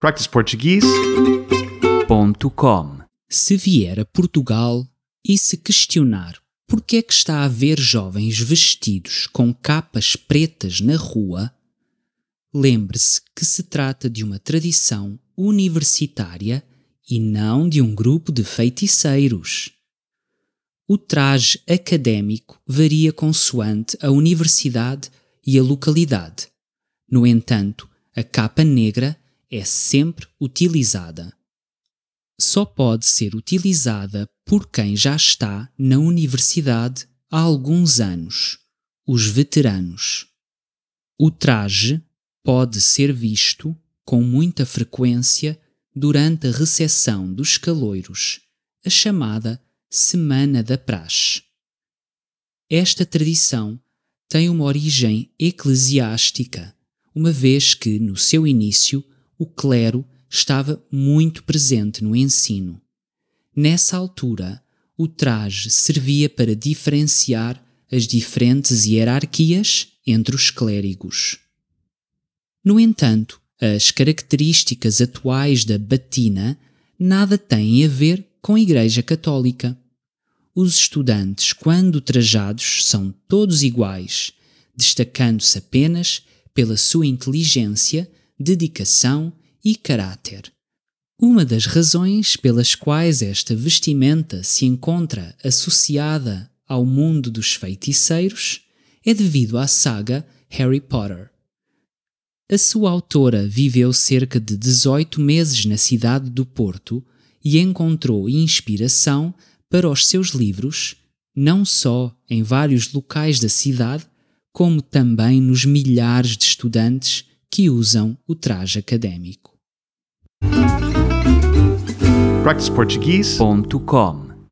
practiceportuguese.com Se vier a Portugal e se questionar por que é que está a ver jovens vestidos com capas pretas na rua, lembre-se que se trata de uma tradição universitária e não de um grupo de feiticeiros. O traje académico varia consoante a universidade e a localidade. No entanto, a capa negra é sempre utilizada. Só pode ser utilizada por quem já está na universidade há alguns anos, os veteranos. O traje pode ser visto com muita frequência durante a recepção dos caloiros, a chamada Semana da Praxe. Esta tradição tem uma origem eclesiástica, uma vez que, no seu início, o clero estava muito presente no ensino. Nessa altura, o traje servia para diferenciar as diferentes hierarquias entre os clérigos. No entanto, as características atuais da batina nada têm a ver com a Igreja Católica. Os estudantes, quando trajados, são todos iguais, destacando-se apenas pela sua inteligência, dedicação e caráter. Uma das razões pelas quais esta vestimenta se encontra associada ao mundo dos feiticeiros é devido à saga Harry Potter. A sua autora viveu cerca de 18 meses na cidade do Porto e encontrou inspiração para os seus livros, não só em vários locais da cidade, como também nos milhares de estudantes que usam o traje académico. practiceportuguese.com